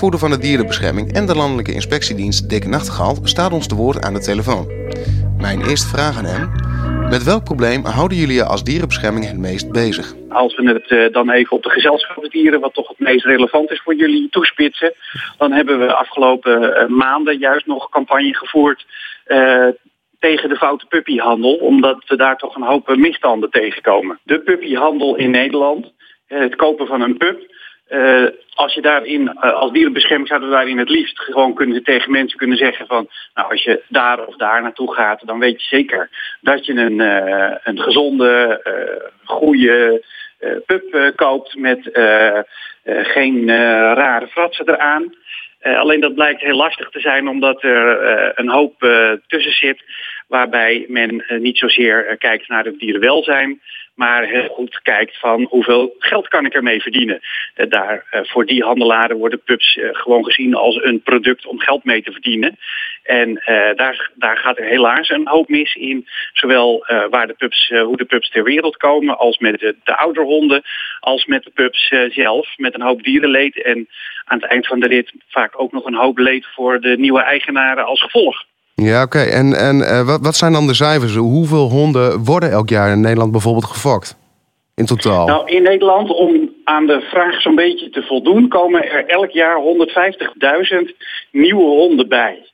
woordvoerder van de dierenbescherming en de landelijke inspectiedienst Dick Nachtegaal staat ons te woord aan de telefoon. Mijn eerste vraag aan hem. Met welk probleem houden jullie je als dierenbescherming het meest bezig? Als we het uh, dan even op de gezelschapsdieren, wat toch het meest relevant is voor jullie, toespitsen. Dan hebben we afgelopen uh, maanden juist nog campagne gevoerd uh, tegen de foute puppyhandel. Omdat we daar toch een hoop misstanden tegenkomen. De puppyhandel in Nederland, het kopen van een pup. Uh, als je daarin, uh, als dierenbescherming zouden we daarin het liefst gewoon kunnen tegen mensen kunnen zeggen van, nou als je daar of daar naartoe gaat, dan weet je zeker dat je een, uh, een gezonde, goede pup koopt met geen rare fratsen eraan. alleen dat blijkt heel lastig te zijn omdat er een hoop tussen zit waarbij men niet zozeer kijkt naar het dierenwelzijn, maar heel goed kijkt van hoeveel geld kan ik ermee verdienen. Uh, daar, uh, voor die handelaren worden pubs uh, gewoon gezien als een product om geld mee te verdienen. En daar, daar gaat er helaas een hoop mis in. Zowel waar de pubs, hoe de pubs ter wereld komen, als met de, de ouderhonden, als met de pubs zelf, met een hoop dierenleed. En aan het eind van de rit vaak ook nog een hoop leed voor de nieuwe eigenaren als gevolg. Ja, oké. Okay. En, en uh, wat, wat zijn dan de cijfers? Hoeveel honden worden elk jaar in Nederland bijvoorbeeld gefokt? In totaal? Nou, in Nederland, om aan de vraag zo'n beetje te voldoen, komen er elk jaar 150.000 nieuwe honden bij.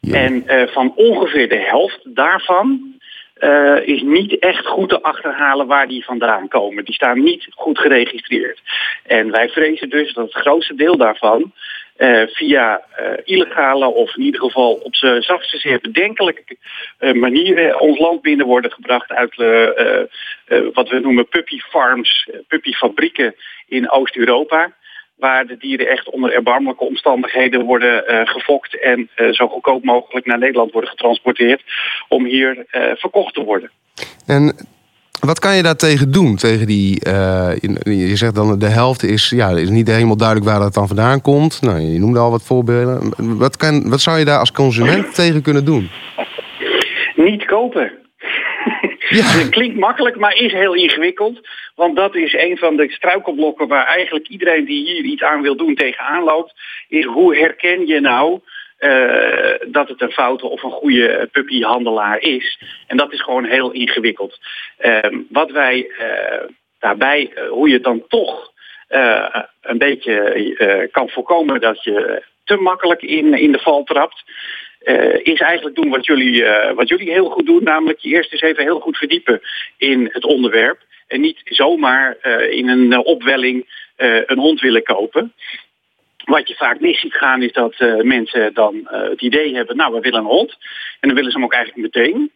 Ja. En uh, van ongeveer de helft daarvan uh, is niet echt goed te achterhalen waar die vandaan komen. Die staan niet goed geregistreerd. En wij vrezen dus dat het grootste deel daarvan uh, via uh, illegale of in ieder geval op zijn zachtste zeer bedenkelijke uh, manieren ons land binnen worden gebracht uit wat we noemen puppy farms, puppyfabrieken in Oost-Europa. Waar de dieren echt onder erbarmelijke omstandigheden worden gefokt en zo goedkoop mogelijk naar Nederland worden getransporteerd om hier verkocht te worden. En wat kan je daartegen doen? Tegen die, uh, je zegt dan de helft is, ja, is niet helemaal duidelijk waar dat dan vandaan komt. Nou, je noemde al wat voorbeelden. Wat, kan, wat zou je daar als consument tegen kunnen doen? Niet kopen. Ja. Klinkt makkelijk, maar is heel ingewikkeld. Want dat is een van de struikelblokken waar eigenlijk iedereen die hier iets aan wil doen tegenaan loopt. Is hoe herken je nou uh, dat het een foute of een goede puppyhandelaar is. En dat is gewoon heel ingewikkeld. Uh, wat wij uh, daarbij, hoe je dan toch een beetje kan voorkomen dat je te makkelijk in, in de val trapt. is eigenlijk doen wat jullie, wat jullie heel goed doen. Namelijk je eerst eens even heel goed verdiepen in het onderwerp. En niet zomaar in een opwelling een hond willen kopen. Wat je vaak mis ziet gaan is dat uh, mensen dan uh, het idee hebben, nou we willen een hond. En dan willen ze hem ook eigenlijk meteen.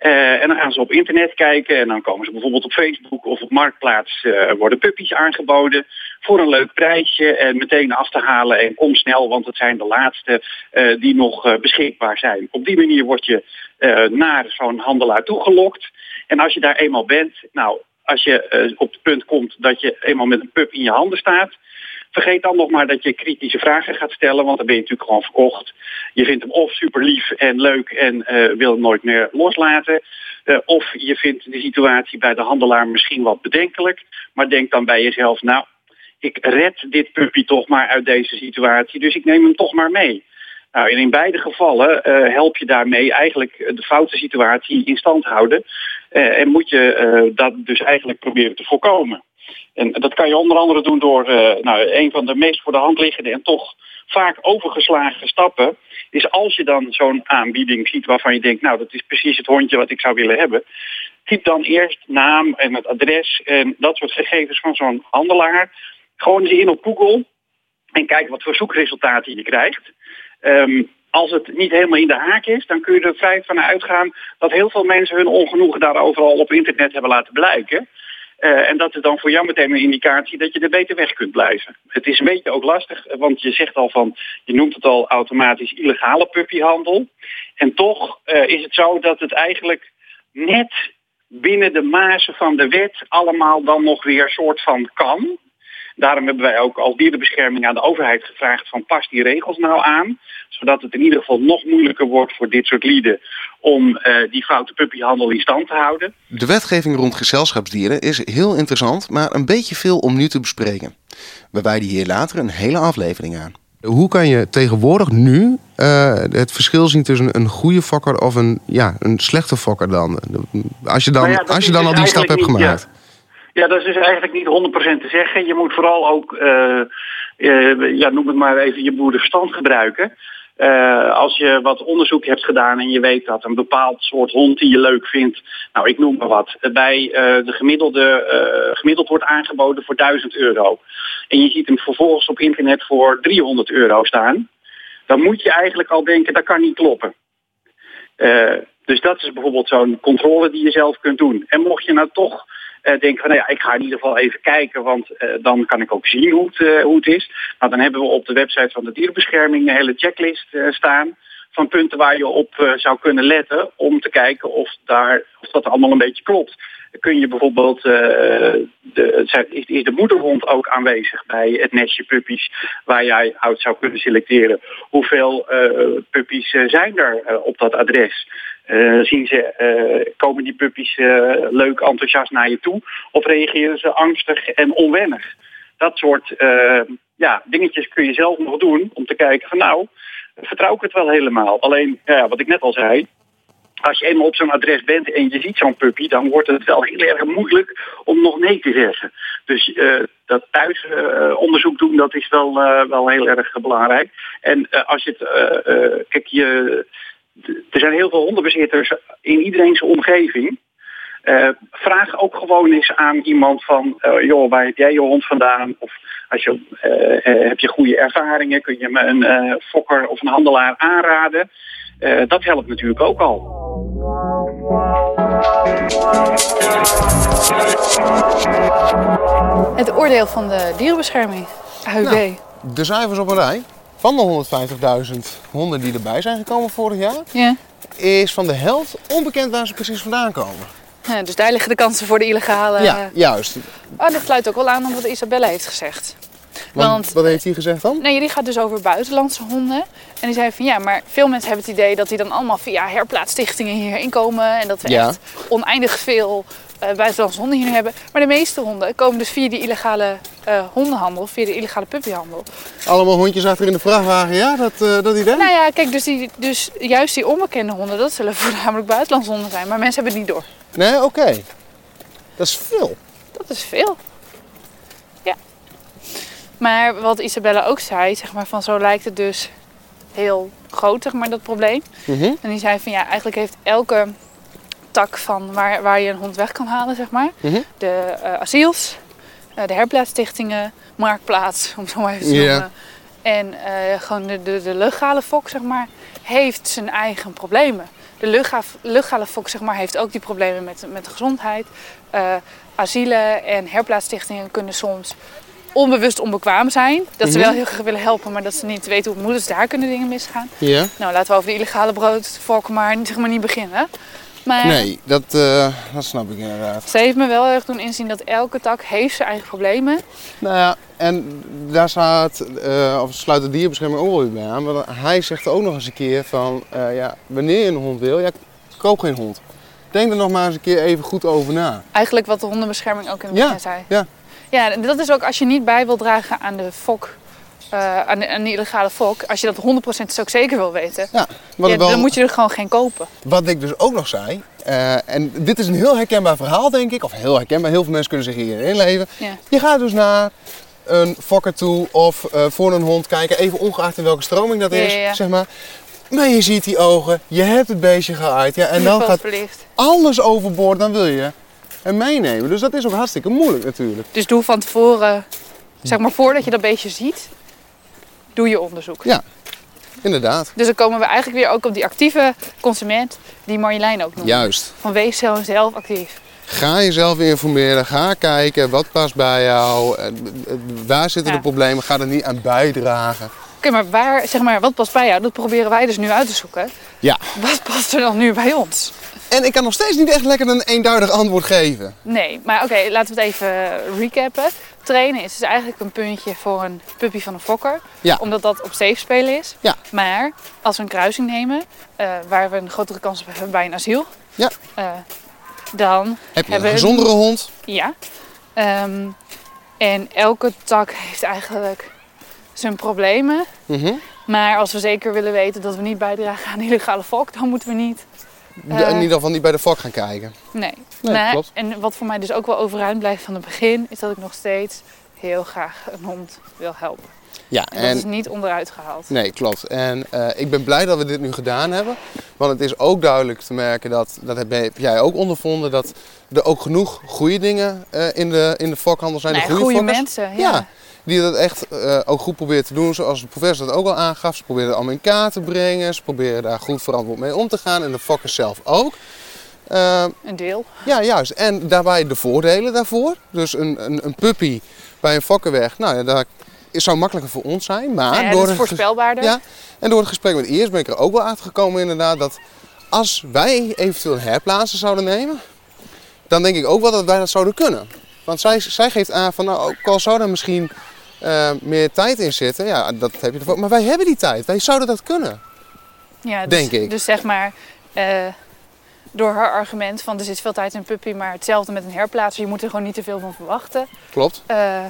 Uh, en dan gaan ze op internet kijken en dan komen ze bijvoorbeeld op Facebook of op Marktplaats worden puppies aangeboden voor een leuk prijsje en meteen af te halen en kom snel, want het zijn de laatste die nog beschikbaar zijn. Op die manier word je naar zo'n handelaar toegelokt. En als je daar eenmaal bent, nou, als je op het punt komt dat je eenmaal met een pup in je handen staat, Vergeet dan nog maar dat je kritische vragen gaat stellen, want dan ben je natuurlijk gewoon verkocht. Je vindt hem of super lief en leuk en uh, wil hem nooit meer loslaten. Uh, of je vindt de situatie bij de handelaar misschien wat bedenkelijk, maar denk dan bij jezelf, nou, ik red dit puppy toch maar uit deze situatie, dus ik neem hem toch maar mee. Nou, en in beide gevallen uh, help je daarmee eigenlijk de foute situatie in stand houden. En moet je dat dus eigenlijk proberen te voorkomen. En dat kan je onder andere doen door uh, nou, een van de meest voor de hand liggende en toch vaak overgeslagen stappen. Is als je dan zo'n aanbieding ziet waarvan je denkt, nou dat is precies het hondje wat ik zou willen hebben. Typ dan eerst naam en het adres en dat soort gegevens van zo'n handelaar. Gewoon eens in op Google en kijk wat voor zoekresultaten je krijgt. Um, als het niet helemaal in de haak is, dan kun je er vrij van uitgaan dat heel veel mensen hun ongenoegen daarover al op internet hebben laten blijken. Uh, en dat is dan voor jou meteen een indicatie dat je er beter weg kunt blijven. Het is een beetje ook lastig, want je zegt al van, je noemt het al automatisch illegale puppyhandel. En toch uh, is het zo dat het eigenlijk net binnen de mazen van de wet allemaal dan nog weer soort van kan. Daarom hebben wij ook als dierenbescherming aan de overheid gevraagd van pas die regels nou aan. Zodat het in ieder geval nog moeilijker wordt voor dit soort lieden om uh, die foute puppyhandel in stand te houden. De wetgeving rond gezelschapsdieren is heel interessant, maar een beetje veel om nu te bespreken. We wijden hier later een hele aflevering aan. Hoe kan je tegenwoordig nu uh, het verschil zien tussen een goede fokker of een, ja, een slechte fokker dan? Als je dan, nou ja, als je dan al die stap hebt gemaakt. Ja. Dat is dus eigenlijk niet 100% te zeggen. Je moet vooral ook, uh, uh, ja, noem het maar even, je boerenverstand gebruiken. Uh, als je wat onderzoek hebt gedaan en je weet dat een bepaald soort hond die je leuk vindt, nou ik noem maar wat, bij de gemiddelde gemiddeld wordt aangeboden voor 1000 euro. En je ziet hem vervolgens op internet voor 300 euro staan. Dan moet je eigenlijk al denken, dat kan niet kloppen. dus dat is bijvoorbeeld zo'n controle die je zelf kunt doen. En mocht je nou toch uh, denk van, nou ja, ik ga in ieder geval even kijken, want uh, dan kan ik ook zien hoe het, uh, hoe het is. Nou, dan hebben we op de website van de dierenbescherming een hele checklist staan van punten waar je op zou kunnen letten om te kijken of, daar, of dat allemaal een beetje klopt. Kun je bijvoorbeeld, de, is, de moederhond ook aanwezig bij het nestje puppies waar jij uit zou kunnen selecteren? Hoeveel puppies zijn er op dat adres? Uh, zien ze, uh, komen die puppies uh, leuk enthousiast naar je toe? Of reageren ze angstig en onwennig? Dat soort ja, dingetjes kun je zelf nog doen om te kijken van nou, vertrouw ik het wel helemaal. Alleen, ja, wat ik net al zei, als je eenmaal op zo'n adres bent en je ziet zo'n puppy, dan wordt het wel heel erg moeilijk om nog nee te zeggen. Dus uh, dat thuisonderzoek uh, doen, dat is wel, uh, wel heel erg belangrijk. En als je het, kijk, je, er zijn heel veel hondenbezitters in iedereen's omgeving. Vraag ook gewoon eens aan iemand van, joh, waar heb jij je hond vandaan? Of als je, heb je goede ervaringen? Kun je me een fokker of een handelaar aanraden? dat helpt natuurlijk ook al. Het oordeel van de dierenbescherming, AUB. Nou, de cijfers op een rij van de 150.000 honden die erbij zijn gekomen vorig jaar, ja. is van de helft onbekend waar ze precies vandaan komen. Ja, dus daar liggen de kansen voor de illegale. Ja, juist. Oh, dat sluit ook wel aan op wat Isabelle heeft gezegd. Want, wat heeft hij gezegd dan? Nee, die gaat dus over buitenlandse honden. En die zei van ja, maar veel mensen hebben het idee dat die dan allemaal via herplaatsstichtingen hierheen komen. En dat we echt oneindig veel uh, buitenlandse honden hier hebben. Maar de meeste honden komen dus via die illegale uh, hondenhandel, via de illegale puppyhandel. Allemaal hondjes achter in de vrachtwagen, ja? Dat, uh, dat idee? Nou ja, kijk, dus, die, dus juist die onbekende honden, dat zullen voornamelijk buitenlandse honden zijn. Maar mensen hebben het niet door. Nee, oké. Okay. Dat is veel. Dat is veel. Maar wat Isabella ook zei, zeg maar, van zo lijkt het dus heel groot, zeg maar, dat probleem. Mm -hmm. En die zei van ja, eigenlijk heeft elke tak van waar, waar je een hond weg kan halen, zeg maar. Mm -hmm. De uh, asiels, uh, de herplaatsstichtingen, marktplaats, om zo maar even te noemen. Yeah. En uh, gewoon de, de, de legale fok, zeg maar, heeft zijn eigen problemen. De legale fok, zeg maar, heeft ook die problemen met, met de gezondheid. asielen en herplaatsstichtingen kunnen soms onbewust onbekwaam zijn. Dat ze mhm. wel heel graag willen helpen, maar dat ze niet weten hoe het moet. Dus daar kunnen dingen misgaan. Ja. Nou, laten we over de illegale broodfok maar, zeg maar niet beginnen. Maar nee, dat, uh, dat snap ik inderdaad. Ze heeft me wel erg doen inzien dat elke tak heeft zijn eigen problemen. Nou ja, en daar staat, uh, of sluit de dierenbescherming ook wel weer bij aan. Want hij zegt ook nog eens een keer van, uh, ja, wanneer je een hond wil, ja, koop geen hond. Denk er nog maar eens een keer even goed over na. Eigenlijk wat de hondenbescherming ook in het begin zei. Ja. Ja, dat is ook als je niet bij wilt dragen aan de fok uh, aan, de, aan de illegale fok, als je dat 100% ook zeker wil weten, ja, ja, dan moet je er gewoon geen kopen. Wat ik dus ook nog zei, uh, en dit is een heel herkenbaar verhaal denk ik, of heel herkenbaar, heel veel mensen kunnen zich hierin inleven. Ja. Je gaat dus naar een fokker toe of uh, voor een hond kijken, even ongeacht in welke stroming dat is, zeg maar. Maar je ziet die ogen, je hebt het beestje geaaid, ja, en dan gaat alles overboord, dan wil je hem meenemen. Dus dat is ook hartstikke moeilijk natuurlijk. Dus doe van tevoren, zeg maar voordat je dat beestje ziet, doe je onderzoek. Ja, inderdaad. Dus dan komen we eigenlijk weer ook op die actieve consument die Marjolein ook noemt. Juist. Van wees zelf actief. Ga jezelf informeren, ga kijken wat past bij jou, waar zitten de problemen, ga er niet aan bijdragen. Oké, maar waar, zeg maar, wat past bij jou? Dat proberen wij dus nu uit te zoeken. Ja. Wat past er dan nu bij ons? En ik kan nog steeds niet echt lekker een eenduidig antwoord geven. Nee, maar oké, laten we het even recappen. Trainen is dus eigenlijk een puntje voor een puppy van een fokker. Ja. Omdat dat op safe spelen is. Ja. Maar als we een kruising nemen, uh, waar we een grotere kans op hebben bij een asiel. Ja. Uh, dan heb je een gezondere hond. Ja. Um, en elke tak heeft eigenlijk zijn problemen. Mhm. Maar als we zeker willen weten dat we niet bijdragen aan illegale volk, dan moeten we niet. In ieder geval niet bij de fok gaan kijken. Nee. Nee, Maar- klopt. En wat voor mij dus ook wel overeind blijft van het begin, is dat ik nog steeds heel graag een hond wil helpen. Ja, En, dat is niet onderuit gehaald. Nee, klopt. En eh, ik ben blij dat we dit nu gedaan hebben. Want het is ook duidelijk te merken dat, dat heb jij ook ondervonden, dat er ook genoeg goede dingen eh, in, de, in de fokhandel zijn. Nee, de goede mensen. Ja. Ja. Die dat echt eh, ook goed proberen te doen, zoals de professor dat ook al aangaf. Ze proberen het allemaal in kaart te brengen. Ze proberen daar goed verantwoord mee om te gaan. En de fokkers zelf ook. Eh, Een deel. ja, juist. En daarbij de voordelen daarvoor. Dus een, een, een puppy bij een fokkerweg, nou ja, dat is- zou makkelijker voor ons zijn. Maar Ja, door is een ges- voorspelbaarder. ja, en door het gesprek met Iers ben ik er ook wel achter gekomen inderdaad dat als wij eventueel herplaatsen zouden nemen, dan denk ik ook wel dat wij dat zouden kunnen. Want zij, zij geeft aan van nou, ook al zou er misschien eh, meer tijd in zitten, ja, dat heb je ervoor. Maar wij hebben die tijd, wij zouden dat kunnen. Ja, dus, Denk ik. Dus zeg maar, eh, door haar argument van er zit veel tijd in een puppy, maar hetzelfde met een herplaatser, je moet er gewoon niet te veel van verwachten. Klopt. Eh,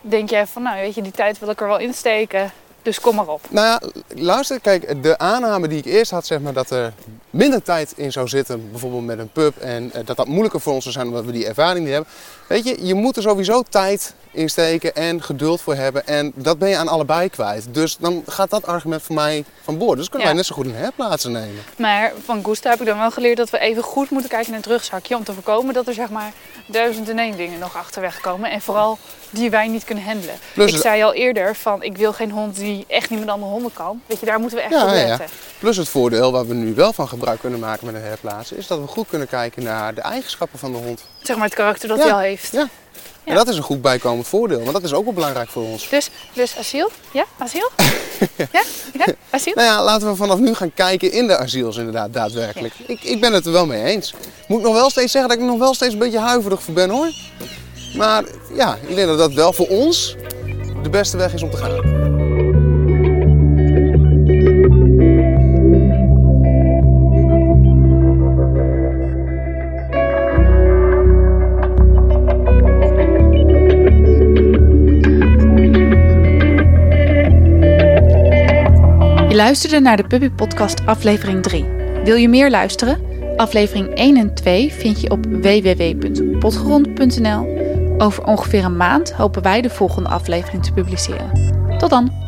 denk jij van, nou weet je, die tijd wil ik er wel insteken, dus kom maar op. Nou ja, luister, kijk, de aanname die ik eerst had, zeg maar, dat er minder tijd in zou zitten, bijvoorbeeld met een pub, en dat dat moeilijker voor ons zou zijn omdat we die ervaring niet hebben. Weet je, je moet er sowieso tijd in steken en geduld voor hebben, en dat ben je aan allebei kwijt. Dus dan gaat dat argument voor mij van boord. Dus kunnen Ja. wij net zo goed een herplaatsen nemen. Maar van Gusta heb ik dan wel geleerd dat we even goed moeten kijken in het rugzakje om te voorkomen dat er zeg maar duizend en één dingen nog achterweg komen. En vooral die wij niet kunnen handelen. Plus ik zei al eerder van ik wil geen hond die echt niet met andere honden kan. Weet je, daar moeten we echt Ja, op ja, ja. letten. Plus het voordeel waar we nu wel van gebruik kunnen maken met een herplaatsen, is dat we goed kunnen kijken naar de eigenschappen van de hond. Zeg maar het karakter dat hij al heeft. Ja. En dat is een goed bijkomend voordeel, want dat is ook wel belangrijk voor ons. Dus, dus asiel? Ja, asiel? ja? Ja? Asiel? Nou ja, laten we vanaf nu gaan kijken in de asiels inderdaad, daadwerkelijk. Ik, ik ben het er wel mee eens. Moet ik nog wel steeds zeggen dat ik er nog wel steeds een beetje huiverig voor ben hoor. Maar ja, ik denk dat dat wel voor ons de beste weg is om te gaan. Luisterde naar de Puppy Podcast aflevering 3. Wil je meer luisteren? Aflevering 1 en 2 vind je op www.potgrond.nl. Over ongeveer een maand hopen wij de volgende aflevering te publiceren. Tot dan!